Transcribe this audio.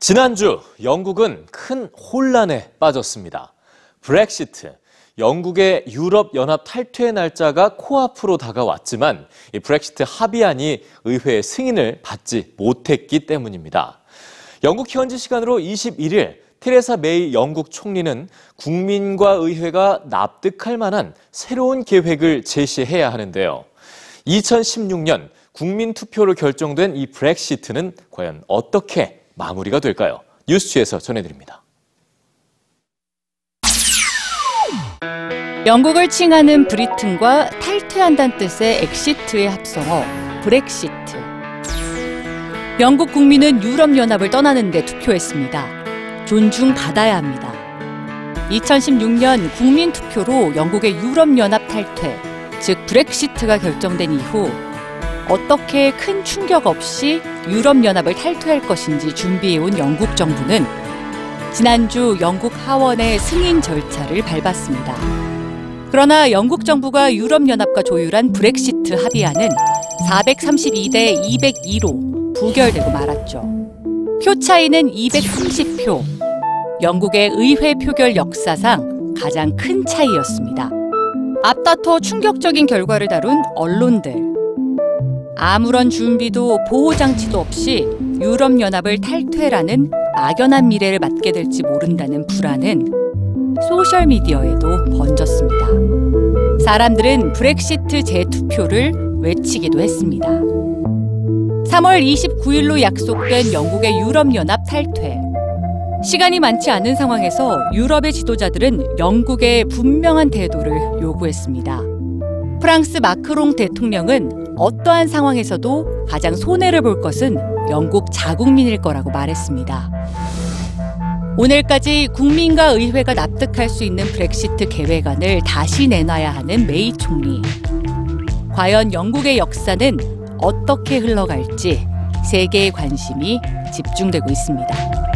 지난주 영국은 큰 혼란에 빠졌습니다. 브렉시트, 영국의 유럽 연합 탈퇴 날짜가 코앞으로 다가왔지만 이 브렉시트 합의안이 의회의 승인을 받지 못했기 때문입니다. 영국 현지 시간으로 21일 테레사 메이 영국 총리는 국민과 의회가 납득할 만한 새로운 계획을 제시해야 하는데요. 2016년 국민 투표로 결정된 이 브렉시트는 과연 어떻게 마무리가 될까요? 뉴스G에서 전해드립니다. 영국을 칭하는 Britain과 탈퇴한다는 뜻의 exit의 합성어 브렉시트. 영국 국민은 유럽연합을 떠나는 데 투표했습니다. 존중받아야 합니다. 2016년 국민 투표로 영국의 유럽연합 탈퇴, 즉 브렉시트가 결정된 이후 어떻게 큰 충격 없이 유럽연합을 탈퇴할 것인지 준비해온 영국 정부는 지난주 영국 하원의 승인 절차를 밟았습니다. 그러나 영국 정부가 유럽연합과 조율한 브렉시트 합의안은 432대 202로 부결되고 말았죠. 표 차이는 230표. 영국의 의회 표결 역사상 가장 큰 차이였습니다. 앞다퉈 충격적인 결과를 다룬 언론들. 아무런 준비도 보호 장치도 없이 유럽 연합을 탈퇴라는 막연한 미래를 맞게 될지 모른다는 불안은 소셜 미디어에도 번졌습니다. 사람들은 브렉시트 재투표를 외치기도 했습니다. 3월 29일로 약속된 영국의 유럽 연합 탈퇴. 시간이 많지 않은 상황에서 유럽의 지도자들은 영국의 분명한 태도를 요구했습니다. 프랑스 마크롱 대통령은 어떠한 상황에서도 가장 손해를 볼 것은 영국 자국민일 거라고 말했습니다. 오늘까지 국민과 의회가 납득할 수 있는 브렉시트 계획안을 다시 내놔야 하는 메이 총리. 과연 영국의 역사는 어떻게 흘러갈지 세계의 관심이 집중되고 있습니다.